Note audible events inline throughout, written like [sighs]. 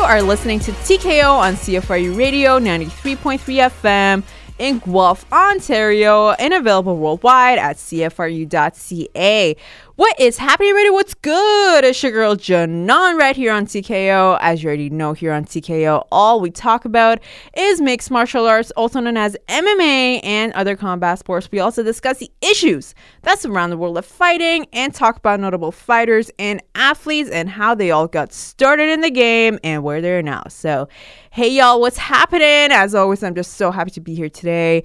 are listening to TKO on CFRU Radio 93.3 FM in Guelph, Ontario, and available worldwide at CFRU.ca. What is happening, everybody? What's good? It's your girl Janan right here on TKO. As you already know, here on TKO, all we talk about is mixed martial arts, also known as MMA, and other combat sports. We also discuss the issues that surround the world of fighting and talk about notable fighters and athletes and how they all got started in the game and where they're now. So, hey, y'all, what's happening? As always, I'm just so happy to be here today.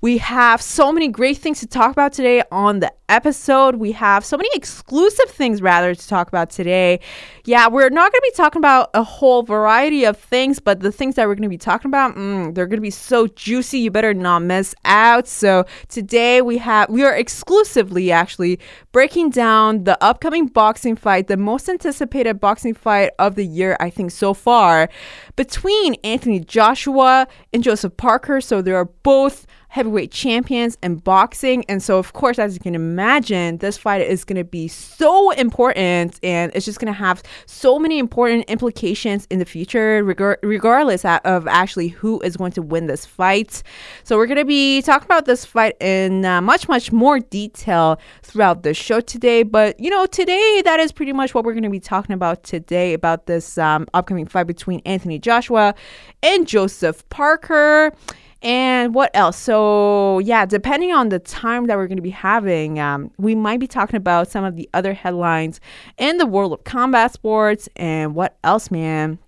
We have so many great things to talk about today on the episode. We have so many exclusive things, rather, to talk about today. Yeah, we're not going to be talking about a whole variety of things, but the things that we're going to be talking about, mm, they're going to be so juicy. You better not miss out. So today we have, we are exclusively actually breaking down the upcoming boxing fight, the most anticipated boxing fight of the year, I think, so far, between Anthony Joshua and Joseph Parker. So they are both heavyweight champions in boxing. And so, of course, as you can imagine, this fight is going to be so important and it's just going to have so many important implications in the future, reg- regardless of actually who is going to win this fight. So, we're going to be talking about this fight in uh, much, much more detail throughout the show today. But, you know, today, that is pretty much what we're going to be talking about today about this um, upcoming fight between Anthony Joshua and Joseph Parker. And what else? So, yeah, depending on the time that we're going to be having, um, we might be talking about some of the other headlines in the world of combat sports and what else, man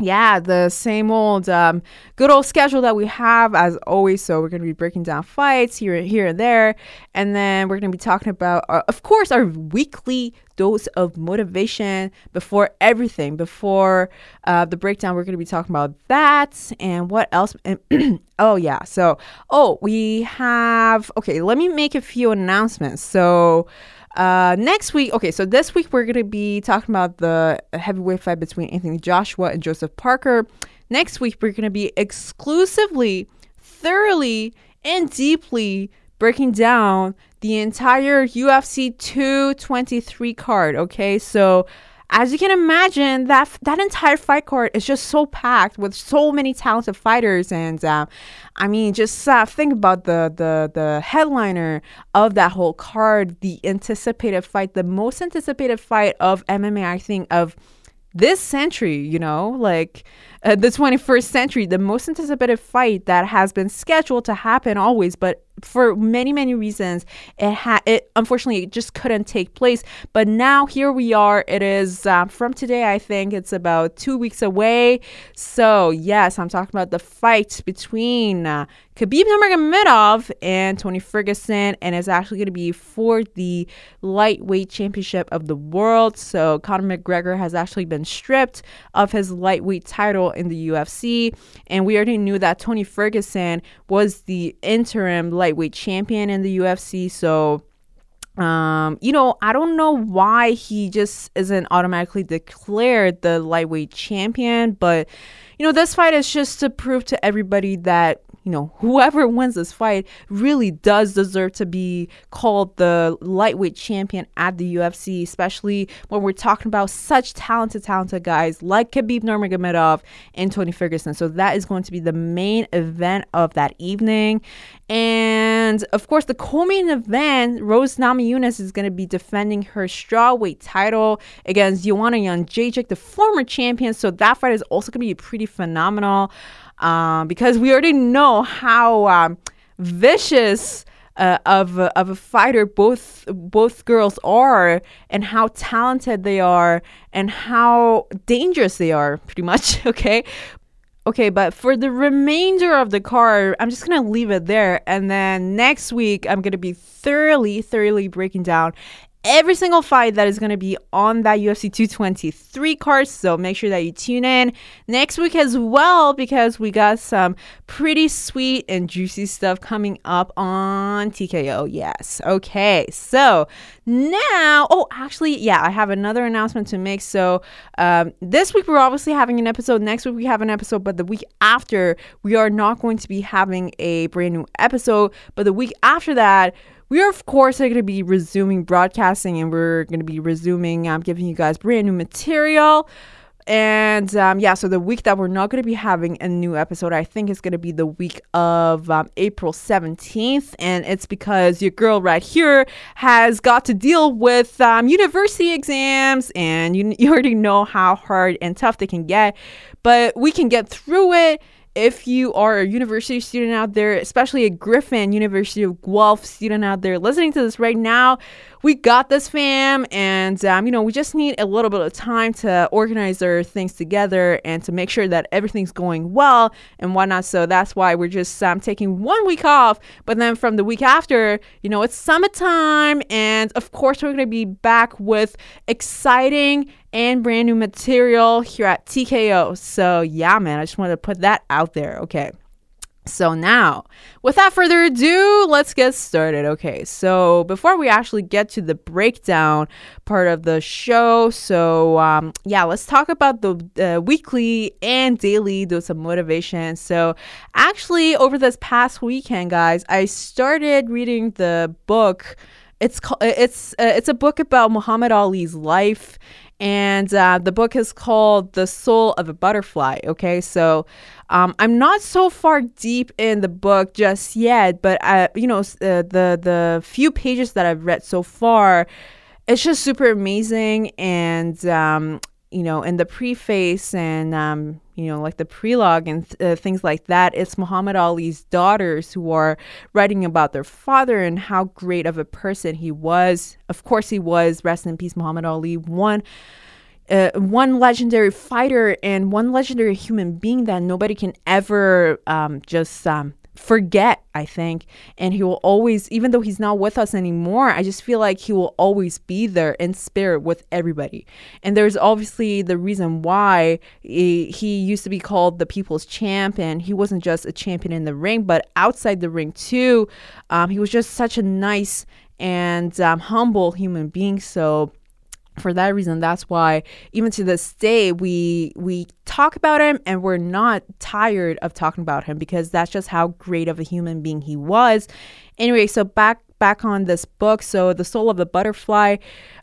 yeah, the same old um, good old schedule that we have as always. So we're going to be breaking down fights here, here and there, and then we're going to be talking about, our, of course, our weekly dose of motivation before everything. Before uh, the breakdown, we're going to be talking about that and what else. [clears throat] oh yeah, so oh we have okay. Let me make a few announcements. So. Uh, next week, okay, so this week we're going to be talking about the heavyweight fight between Anthony Joshua and Joseph Parker. Next week, we're going to be exclusively, thoroughly, and deeply breaking down the entire UFC 223 card, okay? So, as you can imagine, that that entire fight card is just so packed with so many talented fighters, and uh, I mean, just uh, think about the the the headliner of that whole card, the anticipated fight, the most anticipated fight of MMA, I think of this century. You know, like uh, the 21st century, the most anticipated fight that has been scheduled to happen always, but for many many reasons it had it unfortunately it just couldn't take place. But now here we are. It is uh, from today i think it's about two weeks away. So yes i'm talking about the fight between uh, Khabib Nurmagomedov and Tony Ferguson, and it's actually going to be for the lightweight championship of the world. So Conor McGregor has actually been stripped of his lightweight title in the UFC, and we already knew that Tony Ferguson was the interim lightweight champion in the UFC. So, um, you know, I don't know why he just isn't automatically declared the lightweight champion, but you know, this fight is just to prove to everybody that you know, whoever wins this fight really does deserve to be called the lightweight champion at the UFC, especially when we're talking about such talented, talented guys like Khabib Nurmagomedov and Tony Ferguson. So that is going to be the main event of that evening. And of course, the co-main event, Rose Namajunas is going to be defending her strawweight title against Joanna Jędrzejczyk, the former champion. So that fight is also going to be pretty phenomenal um, because we already know how um, vicious uh, of of a fighter both both girls are, and how talented they are, and how dangerous they are. Pretty much, [laughs] okay. Okay, but for the remainder of the card, I'm just gonna leave it there, and then next week I'm gonna be thoroughly, thoroughly breaking down every single fight that is going to be on that UFC 223 card. So make sure that you tune in next week as well because we got some pretty sweet and juicy stuff coming up on TKO. Yes. Okay. So now, oh, actually, yeah, I have another announcement to make. So um, this week we're obviously having an episode. Next week we have an episode, but the week after we are not going to be having a brand new episode. But the week after that, we are, of course, are going to be resuming broadcasting and we're going to be resuming um, giving you guys brand new material. And um, yeah, so the week that we're not going to be having a new episode, I think is going to be the week of um, April 17th. And it's because your girl right here has got to deal with um, university exams, and you, [laughs] you already know how hard and tough they can get. But we can get through it if you are a university student out there, especially a Gryphon University of Guelph student out there listening to this right now, we got this, fam. And, um, you know, we just need a little bit of time to organize our things together and to make sure that everything's going well and whatnot. So that's why we're just um, taking one week off. But then from the week after, you know, it's summertime. And of course, we're going to be back with exciting and brand new material here at TKO. So, yeah, man, I just wanted to put that out there. Okay. So, now, without further ado, let's get started. Okay, so before we actually get to the breakdown part of the show, so um, yeah, let's talk about the uh, weekly and daily dose of motivation. So, actually, over this past weekend, guys, I started reading the book. It's called it's uh, it's a book about Muhammad Ali's life and uh, the book is called The Soul of a Butterfly. Okay, so um, I'm not so far deep in the book just yet, but I, uh, you know, uh, the the few pages that I've read so far, it's just super amazing, and um, you know, in the preface and um, you know, like the prelogue and th- uh, things like that, it's Muhammad Ali's daughters who are writing about their father and how great of a person he was. Of course, he was. Rest in peace, Muhammad Ali. One. Uh, one legendary fighter and one legendary human being that nobody can ever um, just um, forget, I think. And he will always, even though he's not with us anymore, I just feel like he will always be there in spirit with everybody. And there's obviously the reason why he, he used to be called the people's champ. And he wasn't just a champion in the ring, but outside the ring too. Um, he was just such a nice and um, humble human being. So, for that reason that's why even to this day we we talk about him and we're not tired of talking about him because that's just how great of a human being he was. Anyway so back back on this book so the soul of the butterfly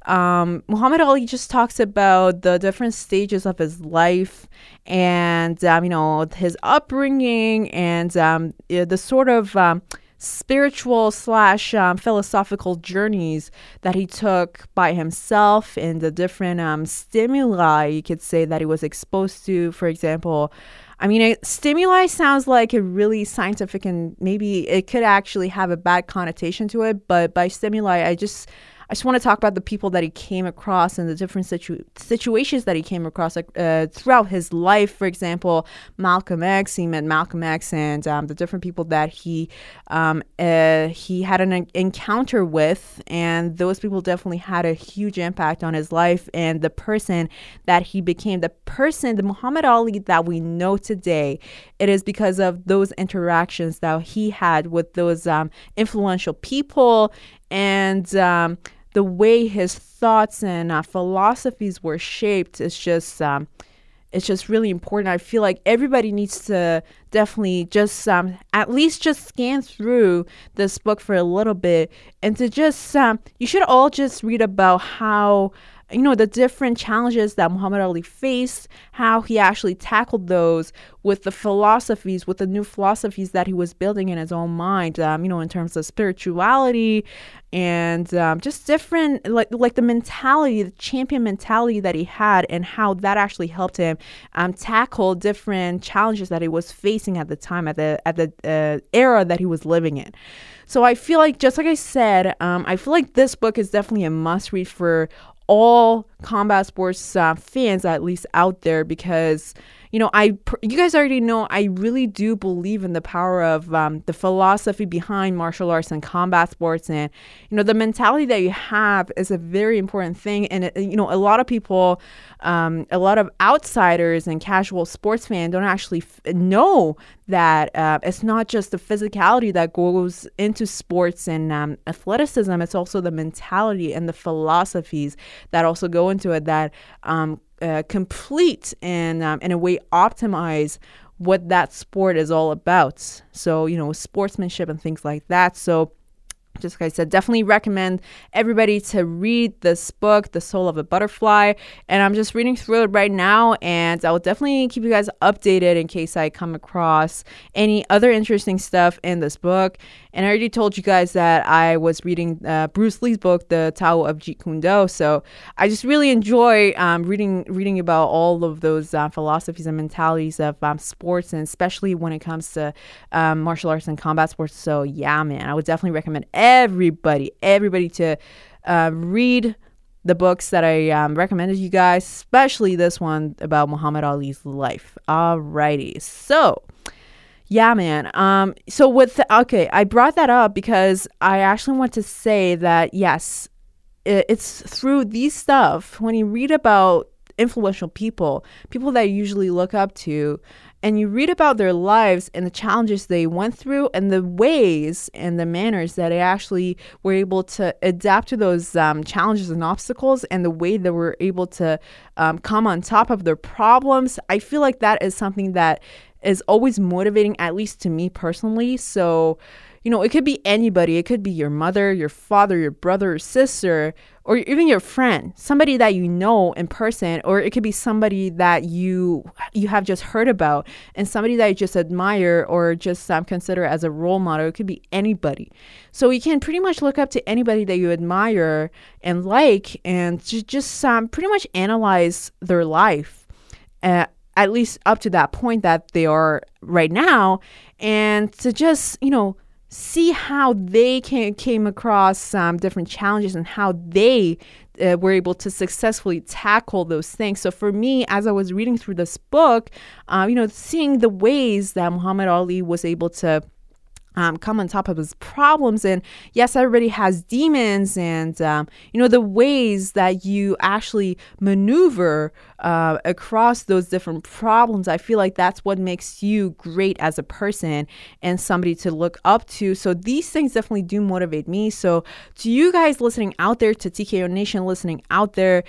um, muhammad ali just talks about the different stages of his life and um, you know his upbringing and um, the sort of um, spiritual slash um, philosophical journeys that he took by himself and the different um, stimuli you could say that he was exposed to. For example, I mean, it, stimuli sounds like a really scientific and maybe it could actually have a bad connotation to it, but by stimuli, I just I just want to talk about the people that he came across and the different situ- situations that he came across uh, throughout his life. For example, Malcolm X, he met Malcolm X and um, the different people that he um, uh, he had an encounter with, and those people definitely had a huge impact on his life and the person that he became. The person, the Muhammad Ali that we know today, it is because of those interactions that he had with those um, influential people and um, the way his thoughts and uh, philosophies were shaped is just um, it's just really important. I feel like everybody needs to definitely just um, at least just scan through this book for a little bit and to just um, you should all just read about how you know, the different challenges that Muhammad Ali faced, how he actually tackled those with the philosophies, with the new philosophies that he was building in his own mind, um, you know, in terms of spirituality and um, just different, like, like the mentality, the champion mentality that he had, and how that actually helped him um, tackle different challenges that he was facing at the time, at the, at the uh, era that he was living in. So I feel like, just like I said, um, I feel like this book is definitely a must read for all combat sports uh, fans at least out there because you know i you guys already know i really do believe in the power of um, the philosophy behind martial arts and combat sports. And you know the mentality that you have is a very important thing. And it, you know a lot of people um, a lot of outsiders and casual sports fans don't actually f- know that uh, it's not just the physicality that goes into sports and um, athleticism. It's also the mentality and the philosophies that also go into it that um, uh, complete and um, in a way optimize what that sport is all about. So, you know, sportsmanship and things like that. So, just like I said, definitely recommend everybody to read this book, The Soul of a Butterfly. And I'm just reading through it right now, and I will definitely keep you guys updated in case I come across any other interesting stuff in this book. And I already told you guys that I was reading uh, Bruce Lee's book, The Tao of Jeet Kune Do. So I just really enjoy um, reading reading about all of those uh, philosophies and mentalities of um, sports, and especially when it comes to um, martial arts and combat sports. So yeah, man, I would definitely recommend everybody, everybody to uh, read the books that I um, recommended you guys, especially this one about Muhammad Ali's life. Alrighty, so yeah, man. Um, so with the, okay, I brought that up because I actually want to say that yes, it, it's through these stuff when you read about influential people, people that you usually look up to, and you read about their lives and the challenges they went through and the ways and the manners that they actually were able to adapt to those um, challenges and obstacles and the way they were able to um, come on top of their problems. I feel like that is something that is always motivating, at least to me personally. So, you know, it could be anybody. It could be your mother, your father, your brother or sister, or even your friend, somebody that you know in person, or it could be somebody that you you have just heard about, and somebody that you just admire or just um, consider as a role model. It could be anybody. So you can pretty much look up to anybody that you admire and like, and just, um, pretty much analyze their life. Uh, at least up to that point that they are right now, and to just, you know, see how they came, came across some different challenges and how they uh, were able to successfully tackle those things. So for me, as I was reading through this book, uh, you know, seeing the ways that Muhammad Ali was able to um, come on top of his problems. And yes, everybody has demons, and um, you know the ways that you actually maneuver uh, across those different problems. I feel like that's what makes you great as a person and somebody to look up to. So these things definitely do motivate me. So to you guys listening out there, to TKO Nation listening out there,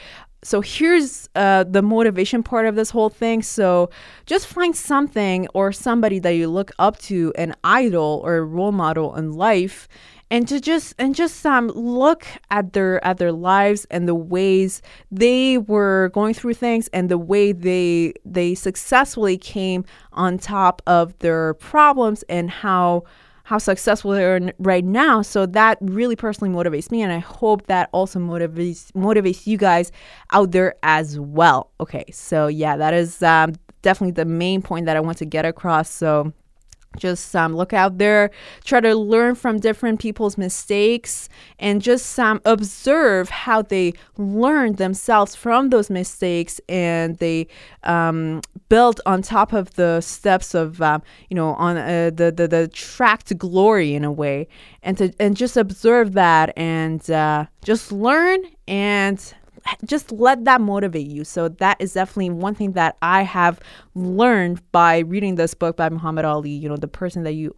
so here's uh, the motivation part of this whole thing. So just find something or somebody that you look up to, an idol or a role model in life, and to just and just um, look at their at their lives and the ways they were going through things and the way they they successfully came on top of their problems and how how successful they are right now. So that really personally motivates me, and I hope that also motivates motivates you guys out there as well. Okay, so yeah, that is um, definitely the main point that I want to get across. So just um, look out there. Try to learn from different people's mistakes and just um, observe how they learned themselves from those mistakes and they um, built on top of the steps of um, you know on uh, the, the the track to glory in a way. And to and just observe that and uh, just learn and just let that motivate you. So that is definitely one thing that I have learned by reading this book by Muhammad Ali. You know, the person that you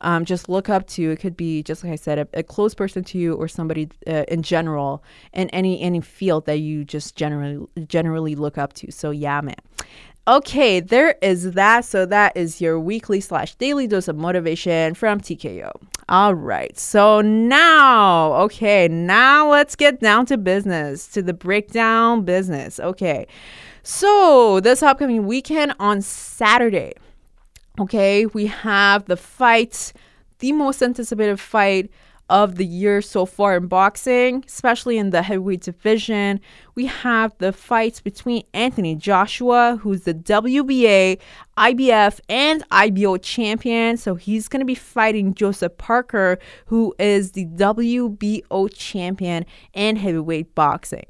um, just look up to. It could be just like I said, a, a close person to you, or somebody uh, in general, in any any field that you just generally generally look up to. So yeah, man. Okay, there is that. So that is your weekly slash daily dose of motivation from TKO. All right. So now, okay, now let's get down to business, to the breakdown business. Okay. So this upcoming weekend on Saturday, okay, we have the fight, the most anticipated fight of the year so far in boxing, especially in the heavyweight division. We have the fights between Anthony Joshua, who's the WBA, IBF, and IBO champion. So he's going to be fighting Joseph Parker, who is the WBO champion in heavyweight boxing.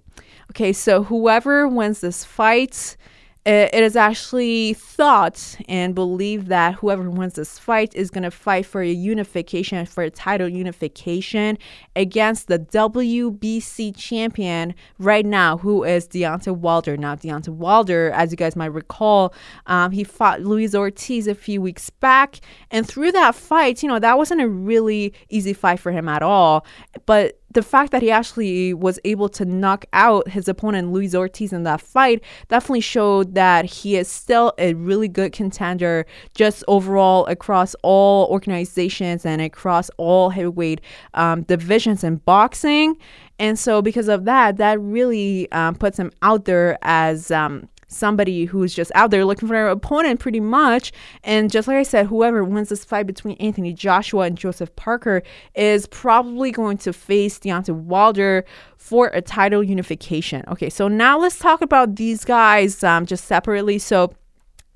Okay, so whoever wins this fight, it is actually thought and believed that whoever wins this fight is going to fight for a unification, for a title unification against the WBC champion right now, who is Deontay Wilder. Now, Deontay Wilder, as you guys might recall, um, he fought Luis Ortiz a few weeks back. And through that fight, you know, that wasn't a really easy fight for him at all. But the fact that he actually was able to knock out his opponent Luis Ortiz in that fight definitely showed that he is still a really good contender just overall across all organizations and across all heavyweight um, divisions in boxing. And so, because of that, that really um, puts him out there as um, somebody who's just out there looking for an opponent pretty much. And just like I said, whoever wins this fight between Anthony Joshua and Joseph Parker is probably going to face Deontay Wilder for a title unification. Okay, so now let's talk about these guys um, just separately. So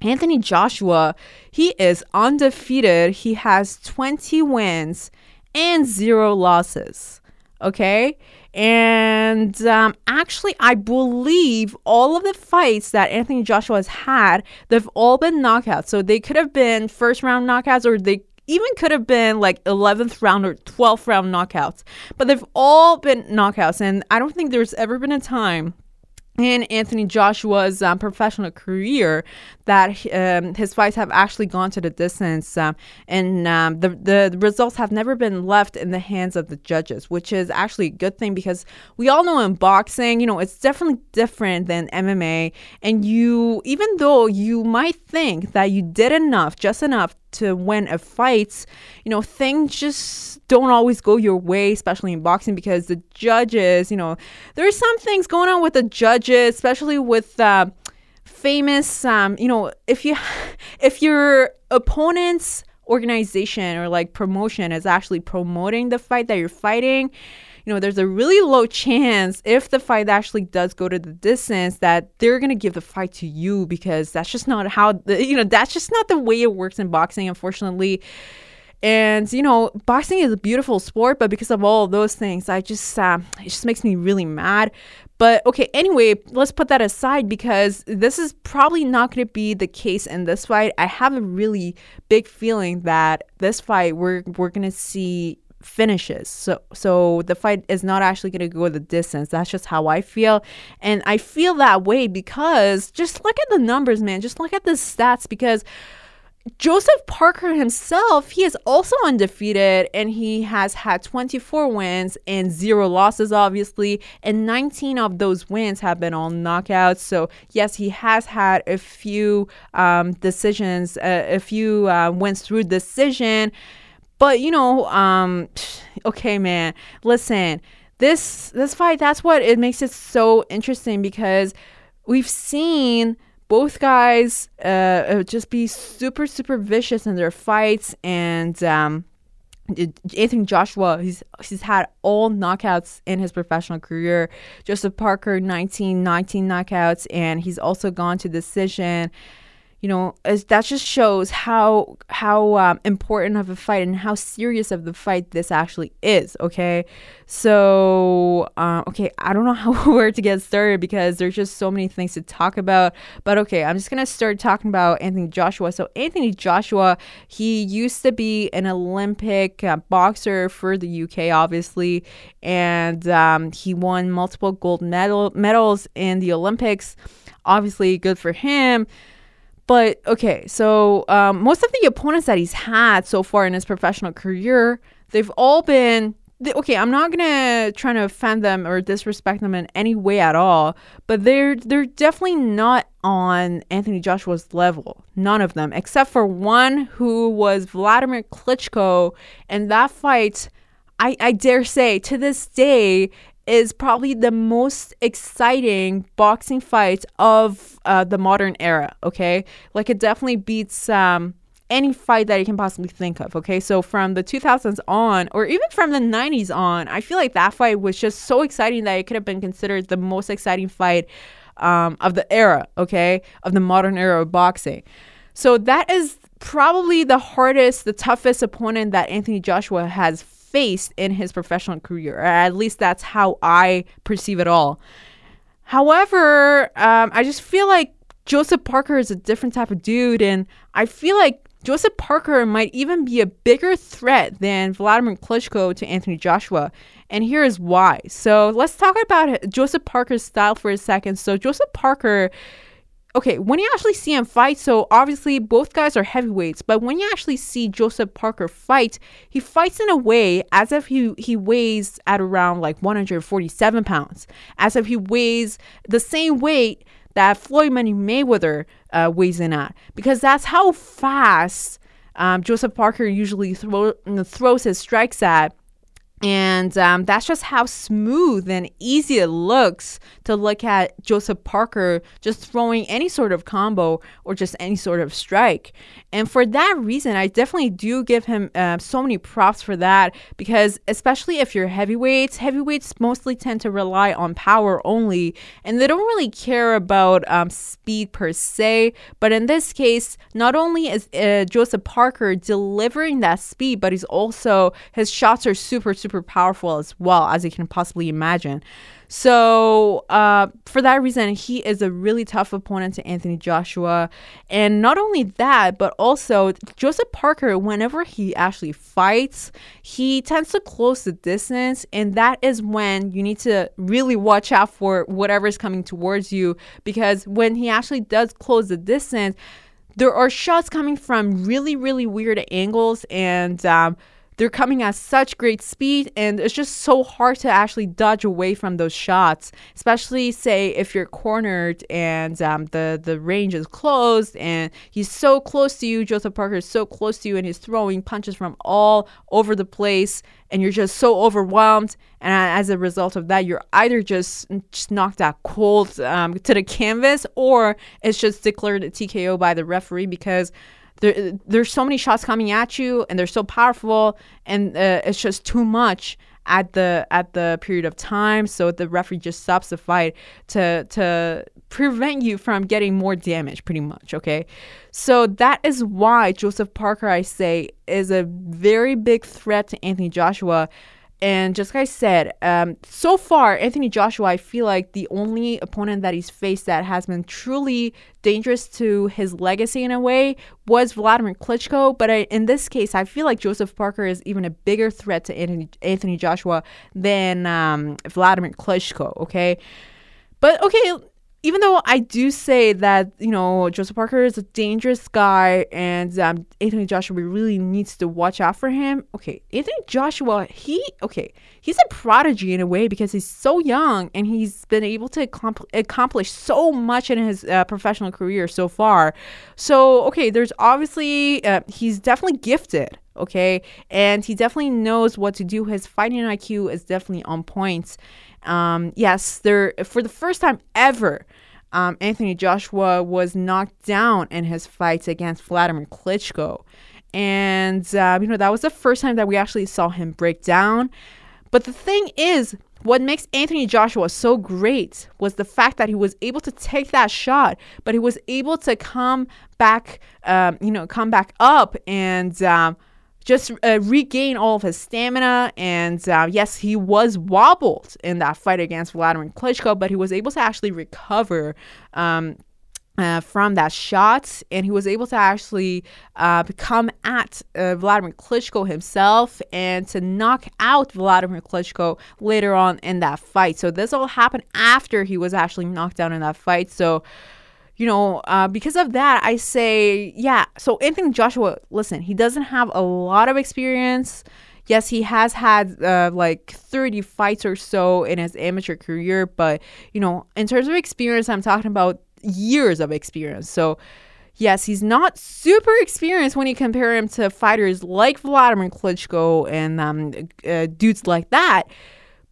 Anthony Joshua, he is undefeated. He has 20 wins and zero losses. Okay. And um, actually, I believe all of the fights that Anthony Joshua has had, they've all been knockouts. So they could have been first round knockouts or they even could have been like 11th round or 12th round knockouts. But they've all been knockouts. And I don't think there's ever been a time in Anthony Joshua's um, professional career that um, his fights have actually gone to the distance, um, and um, the, the results have never been left in the hands of the judges, which is actually a good thing because we all know in boxing, you know, it's definitely different than MMA, and you even though you might think that you did enough, just enough to win a fight, you know, things just don't always go your way, especially in boxing, because the judges, you know, there's some things going on with the judges, especially with. Uh, famous um, you know if you [laughs] if your opponent's organization or like promotion is actually promoting the fight that you're fighting you know there's a really low chance if the fight actually does go to the distance that they're going to give the fight to you because that's just not how the you know that's just not the way it works in boxing unfortunately and you know, boxing is a beautiful sport, but because of all those things, I just uh, it just makes me really mad. But okay, anyway, let's put that aside because this is probably not going to be the case in this fight. I have a really big feeling that this fight we're we're going to see finishes. So so the fight is not actually going to go the distance. That's just how I feel. And I feel that way because just look at the numbers, man. Just look at the stats because Joseph Parker himself, he is also undefeated and he has had 24 wins and zero losses, obviously. And 19 of those wins have been all knockouts. So, yes, he has had a few um, decisions, uh, a few uh, wins through decision. But, you know, um, [sighs] okay, man, listen, this, this fight, that's what it makes it so interesting because we've seen both guys uh, uh, just be super super vicious in their fights and um, Anthony Joshua, he's he's had all knockouts in his professional career. Joseph Parker, 19, 19 knockouts, and he's also gone to decision you know that just shows how how um, important of a fight and how serious of the fight this actually is okay? So uh, okay i don't know how [laughs] where to get started because there's just so many things to talk about. But okay i'm just gonna start talking about anthony joshua. So anthony joshua he used to be an olympic uh, boxer for the uk obviously. And um, he won multiple gold medal medals in the olympics. Obviously good for him but okay, so um, most of the opponents that he's had so far in his professional career, they've all been they, okay. I'm not gonna try to offend them or disrespect them in any way at all, but they're they're definitely not on Anthony Joshua's level. None of them, except for one who was Vladimir Klitschko, and that fight. I, I dare say to this day is probably the most exciting boxing fight of uh, the modern era. Okay, like it definitely beats um, any fight that you can possibly think of. Okay, so from the 2000s on, or even from the 90s on, I feel like that fight was just so exciting that it could have been considered the most exciting fight um, of the era. Okay, of the modern era of boxing. So that is probably the hardest, the toughest opponent that Anthony Joshua has faced in his professional career. At least that's how I perceive it all. However, um, I just feel like Joseph Parker is a different type of dude, and I feel like Joseph Parker might even be a bigger threat than Vladimir Klitschko to Anthony Joshua. And here is why. So let's talk about Joseph Parker's style for a second. So, Joseph Parker okay, when you actually see him fight, so obviously both guys are heavyweights, but when you actually see Joseph Parker fight, he fights in a way as if he, he weighs at around like 147 pounds, as if he weighs the same weight that Floyd Money Mayweather uh, weighs in at, because that's how fast um, Joseph Parker usually throw, throws his strikes at and um, that's just how smooth and easy it looks to look at Joseph Parker just throwing any sort of combo or just any sort of strike. And for that reason, I definitely do give him uh, so many props for that because, especially if you're heavyweights, heavyweights mostly tend to rely on power only and they don't really care about um, speed per se. But in this case, not only is uh, Joseph Parker delivering that speed, but he's also, his shots are super, super super powerful as well as you can possibly imagine. So, uh, for that reason, he is a really tough opponent to Anthony Joshua. And not only that, but also Joseph Parker, whenever he actually fights, he tends to close the distance. And that is when you need to really watch out for whatever is coming towards you. Because when he actually does close the distance, there are shots coming from really, really weird angles. And, um, they're coming at such great speed and it's just so hard to actually dodge away from those shots especially say if you're cornered and um, the the range is closed and he's so close to you joseph parker is so close to you and he's throwing punches from all over the place and you're just so overwhelmed and as a result of that you're either just, just knocked out cold um, to the canvas or it's just declared a tko by the referee because there, there's so many shots coming at you and they're so powerful and uh, it's just too much at the at the period of time. So the referee just stops the fight to to prevent you from getting more damage pretty much okay? So that is why joseph parker i say is a very big threat to anthony joshua and just like I said, um, so far, Anthony Joshua, I feel like the only opponent that he's faced that has been truly dangerous to his legacy in a way was Vladimir Klitschko. But I, in this case, I feel like Joseph Parker is even a bigger threat to Anthony, Anthony Joshua than um, Vladimir Klitschko, okay? But okay, even though I do say that, you know, Joseph Parker is a dangerous guy and um, Anthony Joshua really needs to watch out for him, okay, Anthony Joshua, he, okay, he's a prodigy in a way because he's so young and he's been able to accompl- accomplish so much in his uh, professional career so far. So, okay, there's obviously, uh, he's definitely gifted, okay, and he definitely knows what to do. His fighting IQ is definitely on point. Um, yes, there for the first time ever, um, Anthony Joshua was knocked down in his fights against Vladimir Klitschko, and uh, you know that was the first time that we actually saw him break down. But the thing is, what makes Anthony Joshua so great was the fact that he was able to take that shot, but he was able to come back, um, you know, come back up and um, just uh, regain all of his stamina. And uh, yes, he was wobbled in that fight against Vladimir Klitschko, but he was able to actually recover. Um, uh, from that shot, and he was able to actually uh, come at uh, Vladimir Klitschko himself and to knock out Vladimir Klitschko later on in that fight. So this all happened after he was actually knocked down in that fight. So you know, uh, because of that, I say, yeah. So Anthony Joshua, listen, he doesn't have a lot of experience. Yes, he has had uh, like 30 fights or so in his amateur career, but you know, in terms of experience, I'm talking about years of experience. So, yes, he's not super experienced when you compare him to fighters like Vladimir Klitschko and um, uh, dudes like that.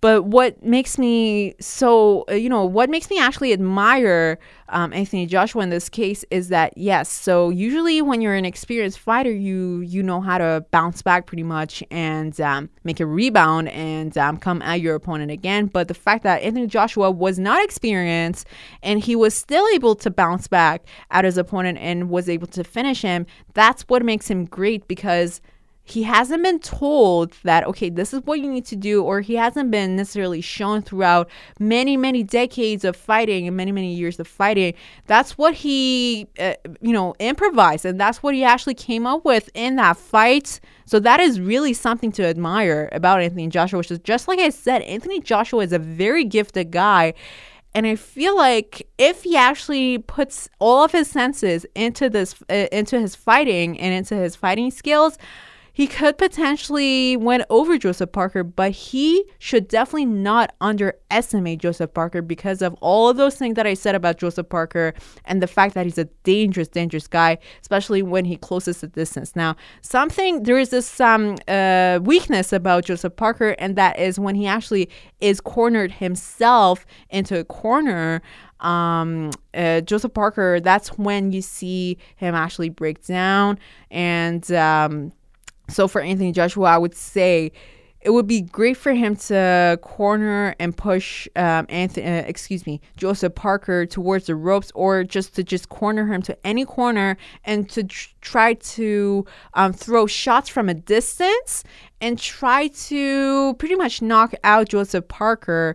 But what makes me so, uh, you know, what makes me actually admire um, Anthony Joshua in this case is that yes, so usually when you're an experienced fighter, you you know how to bounce back pretty much and um, make a rebound and um, come at your opponent again. But the fact that Anthony Joshua was not experienced and he was still able to bounce back at his opponent and was able to finish him, that's what makes him great because he hasn't been told that okay this is what you need to do or he hasn't been necessarily shown throughout many many decades of fighting and many many years of fighting. That's what he uh, you know improvised and that's what he actually came up with in that fight. So that is really something to admire about anthony joshua which is just like i said anthony joshua is a very gifted guy. And I feel like if he actually puts all of his senses into this, uh, into his fighting and into his fighting skills, he could potentially win over Joseph Parker, but he should definitely not underestimate Joseph Parker because of all of those things that I said about Joseph Parker and the fact that he's a dangerous, dangerous guy, especially when he closes the distance. Now, something there is this um uh, weakness about Joseph Parker, and that is when he actually is cornered himself into a corner um, uh, Joseph Parker, that's when you see him actually break down. And um, so for Anthony Joshua, I would say it would be great for him to corner and push um, Anthony, uh, excuse me, Joseph Parker towards the ropes, or just to just corner him to any corner and to tr- try to um, throw shots from a distance and try to pretty much knock out Joseph Parker.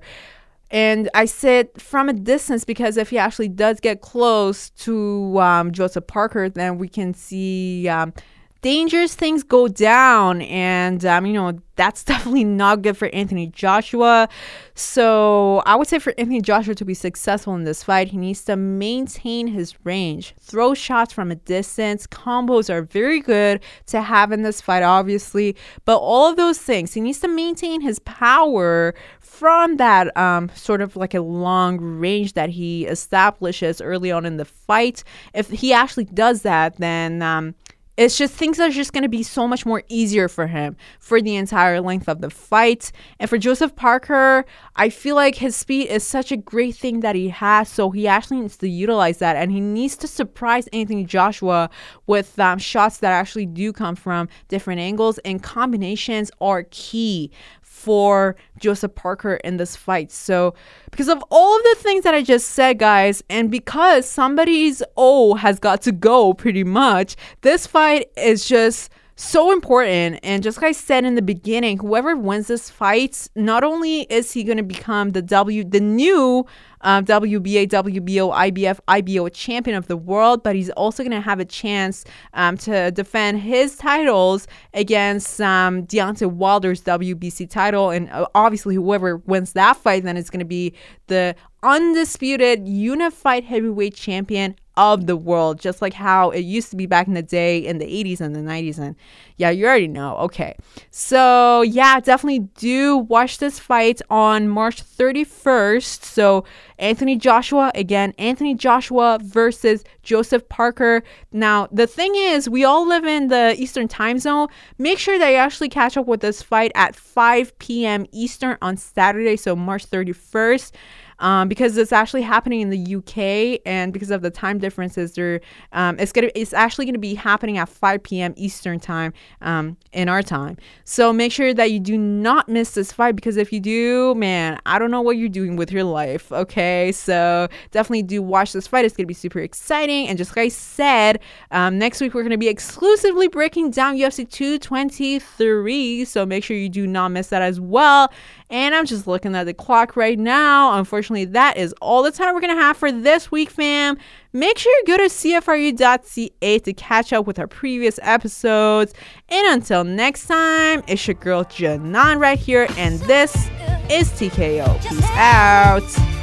And I said from a distance because if he actually does get close to um, Joseph Parker, then we can see um, dangerous things go down and um, you know that's [laughs] definitely not good for anthony joshua. So i would say for anthony joshua to be successful in this fight he needs to maintain his range throw shots from a distance. Combos are very good to have in this fight obviously but all of those things he needs to maintain his power from that um, sort of like a long range that he establishes early on in the fight. If he actually does that then um, it's just things are just going to be so much more easier for him for the entire length of the fight. And for Joseph Parker, I feel like his speed is such a great thing that he has. So he actually needs to utilize that. And he needs to surprise Anthony Joshua with um, shots that actually do come from different angles. And combinations are key for Joseph Parker in this fight. So, because of all of the things that I just said, guys, and because somebody's O has got to go pretty much, this fight is just so important. And just like I said in the beginning, whoever wins this fight, not only is he going to become the W, the new um, WBA, WBO, IBF, IBO champion of the world, but he's also going to have a chance um, to defend his titles against um, Deontay Wilder's WBC title. And uh, obviously, whoever wins that fight then is going to be the undisputed unified heavyweight champion of the world, just like how it used to be back in the day in the 80s and the 90s. And yeah, you already know. Okay. So yeah, definitely do watch this fight on March 31st. So Anthony Joshua, again, Anthony Joshua versus Joseph Parker. Now, the thing is, we all live in the Eastern time zone. Make sure that you actually catch up with this fight at 5 p.m. Eastern on Saturday, so March 31st um, because it's actually happening in the UK, and because of the time differences, there um, it's gonna it's actually gonna be happening at 5 p.m. Eastern time um, in our time. So make sure that you do not miss this fight because if you do, man, I don't know what you're doing with your life. Okay, so definitely do watch this fight. It's gonna be super exciting, and just like I said, um, next week we're gonna be exclusively breaking down UFC 223. So make sure you do not miss that as well. And I'm just looking at the clock right now. Unfortunately, that is all the time we're going to have for this week, fam. Make sure you go to CFRU.ca to catch up with our previous episodes. And until next time, it's your girl Janan right here, and this is TKO. Peace out.